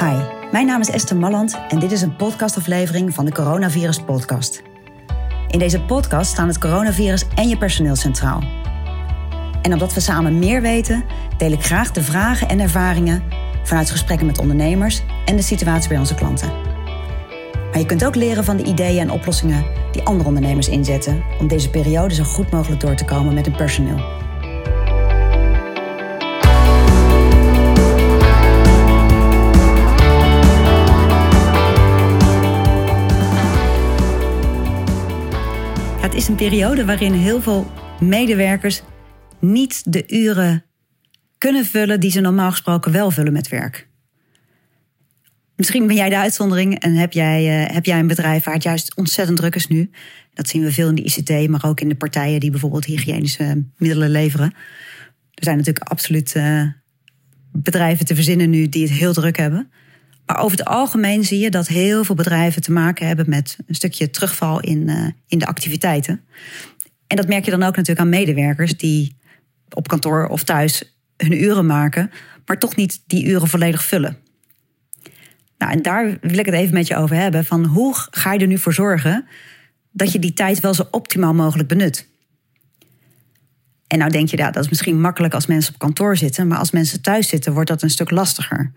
Hi, mijn naam is Esther Malland en dit is een podcastaflevering van de Coronavirus Podcast. In deze podcast staan het coronavirus en je personeel centraal. En omdat we samen meer weten, deel ik graag de vragen en ervaringen vanuit gesprekken met ondernemers en de situatie bij onze klanten. Maar je kunt ook leren van de ideeën en oplossingen die andere ondernemers inzetten om deze periode zo goed mogelijk door te komen met hun personeel. Is een periode waarin heel veel medewerkers niet de uren kunnen vullen die ze normaal gesproken wel vullen met werk. Misschien ben jij de uitzondering en heb jij, uh, heb jij een bedrijf waar het juist ontzettend druk is nu. Dat zien we veel in de ICT, maar ook in de partijen die bijvoorbeeld hygiënische middelen leveren. Er zijn natuurlijk absoluut uh, bedrijven te verzinnen nu die het heel druk hebben. Maar over het algemeen zie je dat heel veel bedrijven te maken hebben met een stukje terugval in, uh, in de activiteiten. En dat merk je dan ook natuurlijk aan medewerkers die op kantoor of thuis hun uren maken, maar toch niet die uren volledig vullen. Nou, en daar wil ik het even met je over hebben. Van hoe ga je er nu voor zorgen dat je die tijd wel zo optimaal mogelijk benut? En nou denk je, ja, dat is misschien makkelijk als mensen op kantoor zitten, maar als mensen thuis zitten, wordt dat een stuk lastiger.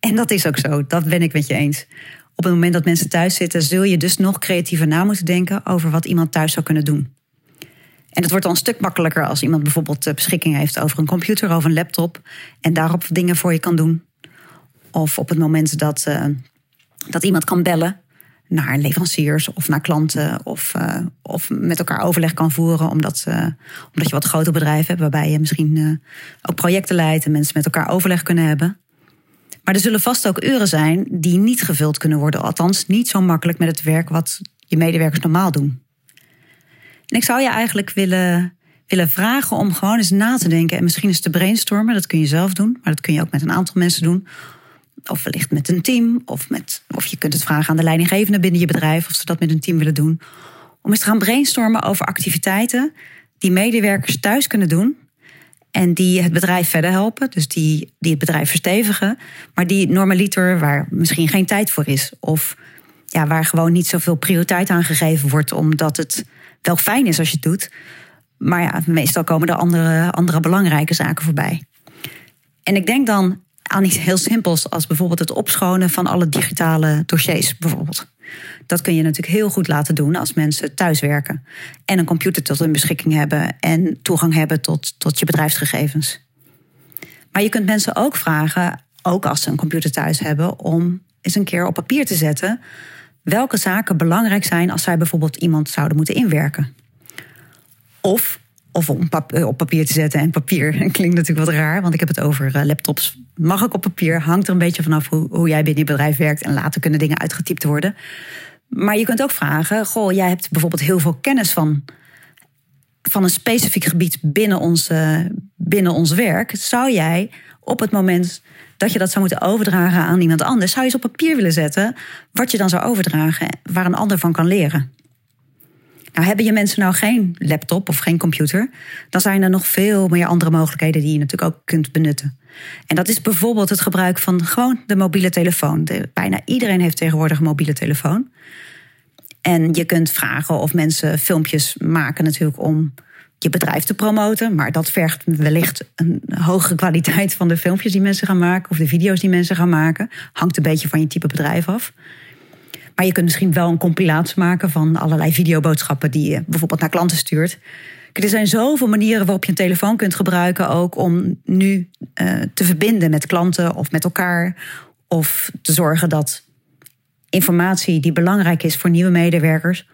En dat is ook zo, dat ben ik met je eens. Op het moment dat mensen thuis zitten, zul je dus nog creatiever na moeten denken over wat iemand thuis zou kunnen doen. En het wordt dan een stuk makkelijker als iemand bijvoorbeeld eh, beschikking heeft over een computer of een laptop en daarop dingen voor je kan doen. Of op het moment dat, uh, dat iemand kan bellen naar leveranciers of naar klanten. Of, uh, of met elkaar overleg kan voeren. Omdat, omdat je wat groter bedrijven hebt. Waarbij je misschien ook projecten leidt en mensen met elkaar overleg kunnen hebben. Maar er zullen vast ook uren zijn die niet gevuld kunnen worden. Althans, niet zo makkelijk met het werk wat je medewerkers normaal doen. En ik zou je eigenlijk willen, willen vragen om gewoon eens na te denken. En misschien eens te brainstormen. Dat kun je zelf doen. Maar dat kun je ook met een aantal mensen doen of wellicht met een team. Of, met, of je kunt het vragen aan de leidinggevende binnen je bedrijf of ze dat met een team willen doen. Om eens te gaan brainstormen over activiteiten die medewerkers thuis kunnen doen. En die het bedrijf verder helpen. Dus die, die het bedrijf verstevigen. Maar die normaliter waar misschien geen tijd voor is. Of ja, waar gewoon niet zoveel prioriteit aan gegeven wordt. Omdat het wel fijn is als je het doet. Maar ja, meestal komen er andere, andere belangrijke zaken voorbij. En ik denk dan aan iets heel simpels als bijvoorbeeld het opschonen van alle digitale dossiers bijvoorbeeld. Dat kun je natuurlijk heel goed laten doen als mensen thuiswerken en een computer tot hun beschikking hebben en toegang hebben tot, tot je bedrijfsgegevens. Maar je kunt mensen ook vragen, ook als ze een computer thuis hebben, om eens een keer op papier te zetten welke zaken belangrijk zijn als zij bijvoorbeeld iemand zouden moeten inwerken. Of of eh, op papier te zetten. En papier klinkt natuurlijk wat raar, want ik heb het over eh, laptops. Mag ik op papier? Hangt er een beetje vanaf hoe, hoe jij binnen je bedrijf werkt. En later kunnen dingen uitgetypt worden. Maar je kunt ook vragen: Goh, jij hebt bijvoorbeeld heel veel kennis van, van een specifiek gebied binnen ons, binnen ons werk. Zou jij op het moment dat je dat zou moeten overdragen aan iemand anders, zou je eens op papier willen zetten wat je dan zou overdragen, waar een ander van kan leren? Nou, hebben je mensen nou geen laptop of geen computer, dan zijn er nog veel meer andere mogelijkheden die je natuurlijk ook kunt benutten. En dat is bijvoorbeeld het gebruik van gewoon de mobiele telefoon. Bijna iedereen heeft tegenwoordig een mobiele telefoon. En je kunt vragen of mensen filmpjes maken natuurlijk om je bedrijf te promoten. Maar dat vergt wellicht een hogere kwaliteit van de filmpjes die mensen gaan maken of de video's die mensen gaan maken. Hangt een beetje van je type bedrijf af. Maar je kunt misschien wel een compilatie maken van allerlei videoboodschappen die je bijvoorbeeld naar klanten stuurt. Er zijn zoveel manieren waarop je een telefoon kunt gebruiken, ook om nu uh, te verbinden met klanten of met elkaar. Of te zorgen dat informatie die belangrijk is voor nieuwe medewerkers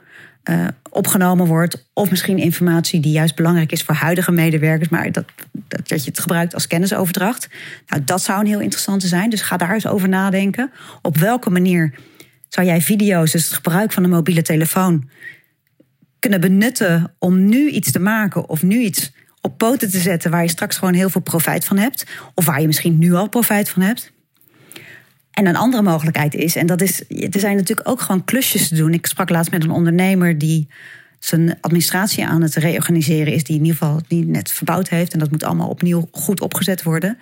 uh, opgenomen wordt. Of misschien informatie die juist belangrijk is voor huidige medewerkers, maar dat, dat, dat je het gebruikt als kennisoverdracht. Nou, dat zou een heel interessante zijn. Dus ga daar eens over nadenken. Op welke manier zou jij video's, dus het gebruik van een mobiele telefoon, kunnen benutten om nu iets te maken of nu iets op poten te zetten waar je straks gewoon heel veel profijt van hebt, of waar je misschien nu al profijt van hebt? En een andere mogelijkheid is, en dat is, er zijn natuurlijk ook gewoon klusjes te doen. Ik sprak laatst met een ondernemer die zijn administratie aan het reorganiseren is, die in ieder geval die net verbouwd heeft. En dat moet allemaal opnieuw goed opgezet worden.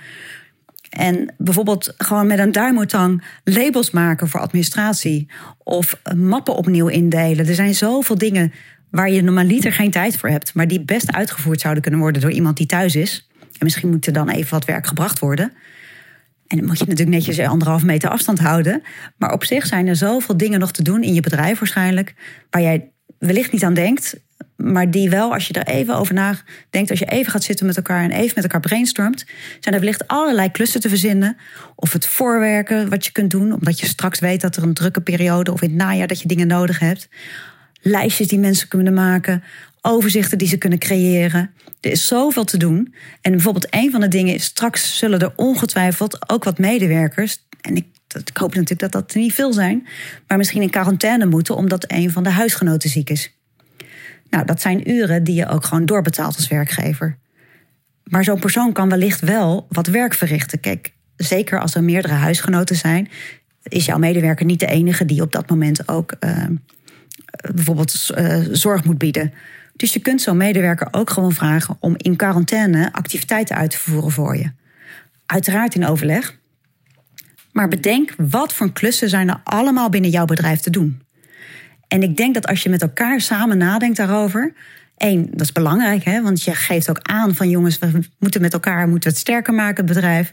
En bijvoorbeeld gewoon met een duimotang labels maken voor administratie. Of mappen opnieuw indelen. Er zijn zoveel dingen waar je normaliter geen tijd voor hebt. Maar die best uitgevoerd zouden kunnen worden door iemand die thuis is. En misschien moet er dan even wat werk gebracht worden. En dan moet je natuurlijk netjes anderhalf meter afstand houden. Maar op zich zijn er zoveel dingen nog te doen in je bedrijf waarschijnlijk. Waar jij wellicht niet aan denkt. Maar die wel, als je er even over nadenkt, als je even gaat zitten met elkaar en even met elkaar brainstormt, zijn er wellicht allerlei klussen te verzinnen. Of het voorwerken wat je kunt doen, omdat je straks weet dat er een drukke periode of in het najaar dat je dingen nodig hebt. Lijstjes die mensen kunnen maken, overzichten die ze kunnen creëren. Er is zoveel te doen. En bijvoorbeeld een van de dingen is, straks zullen er ongetwijfeld ook wat medewerkers, en ik, ik hoop natuurlijk dat dat niet veel zijn, maar misschien in quarantaine moeten omdat een van de huisgenoten ziek is. Nou, dat zijn uren die je ook gewoon doorbetaalt als werkgever. Maar zo'n persoon kan wellicht wel wat werk verrichten. Kijk, zeker als er meerdere huisgenoten zijn, is jouw medewerker niet de enige die op dat moment ook uh, bijvoorbeeld uh, zorg moet bieden. Dus je kunt zo'n medewerker ook gewoon vragen om in quarantaine activiteiten uit te voeren voor je. Uiteraard in overleg. Maar bedenk wat voor klussen zijn er allemaal binnen jouw bedrijf te doen. En ik denk dat als je met elkaar samen nadenkt daarover. één, dat is belangrijk, hè, want je geeft ook aan van jongens, we moeten met elkaar moeten het sterker maken, het bedrijf.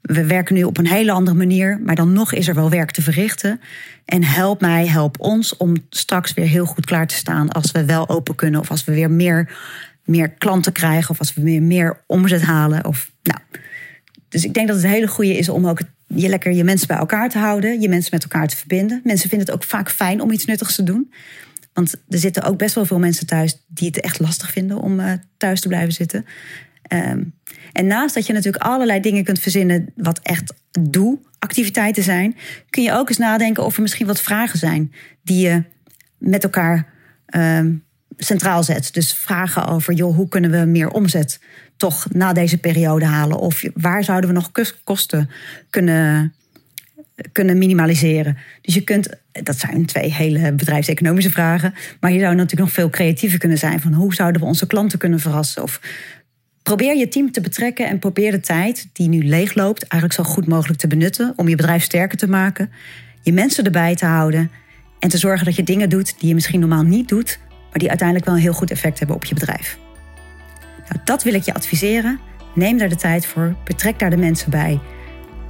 We werken nu op een hele andere manier, maar dan nog is er wel werk te verrichten. En help mij, help ons om straks weer heel goed klaar te staan als we wel open kunnen of als we weer meer, meer klanten krijgen of als we weer meer omzet halen. Of, nou. Dus ik denk dat het hele goede is om ook je lekker je mensen bij elkaar te houden, je mensen met elkaar te verbinden. Mensen vinden het ook vaak fijn om iets nuttigs te doen. Want er zitten ook best wel veel mensen thuis die het echt lastig vinden om uh, thuis te blijven zitten. Um, en naast dat je natuurlijk allerlei dingen kunt verzinnen wat echt doe-activiteiten zijn, kun je ook eens nadenken of er misschien wat vragen zijn die je met elkaar um, centraal zet. Dus vragen over, joh, hoe kunnen we meer omzet toch na deze periode halen? Of waar zouden we nog kosten kunnen, kunnen minimaliseren? Dus je kunt, dat zijn twee hele bedrijfseconomische vragen, maar je zou natuurlijk nog veel creatiever kunnen zijn van hoe zouden we onze klanten kunnen verrassen? Of probeer je team te betrekken en probeer de tijd die nu leegloopt eigenlijk zo goed mogelijk te benutten om je bedrijf sterker te maken, je mensen erbij te houden en te zorgen dat je dingen doet die je misschien normaal niet doet, maar die uiteindelijk wel een heel goed effect hebben op je bedrijf. Dat wil ik je adviseren. Neem daar de tijd voor. Betrek daar de mensen bij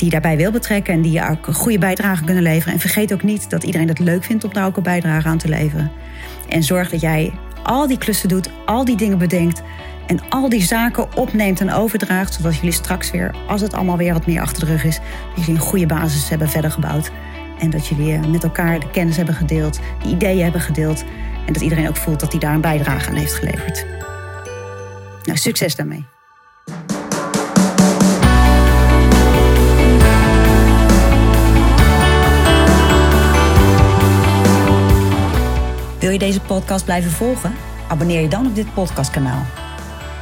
die daarbij wil betrekken en die ook een goede bijdrage kunnen leveren. En vergeet ook niet dat iedereen het leuk vindt om daar ook een bijdrage aan te leveren. En zorg dat jij al die klussen doet, al die dingen bedenkt en al die zaken opneemt en overdraagt, zodat jullie straks weer, als het allemaal weer wat meer achter de rug is, dat jullie een goede basis hebben verder gebouwd. En dat jullie eh, met elkaar de kennis hebben gedeeld, de ideeën hebben gedeeld. En dat iedereen ook voelt dat hij daar een bijdrage aan heeft geleverd. Nou, succes daarmee. Wil je deze podcast blijven volgen? Abonneer je dan op dit podcastkanaal.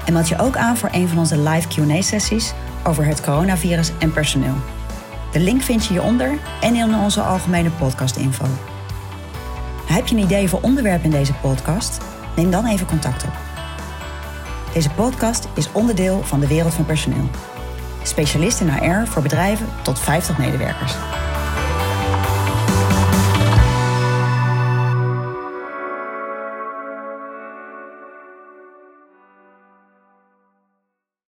En meld je ook aan voor een van onze live QA-sessies over het coronavirus en personeel. De link vind je hieronder en in onze algemene podcastinfo. Heb je een idee voor onderwerp in deze podcast? Neem dan even contact op. Deze podcast is onderdeel van de wereld van personeel. Specialist in HR voor bedrijven tot 50 medewerkers.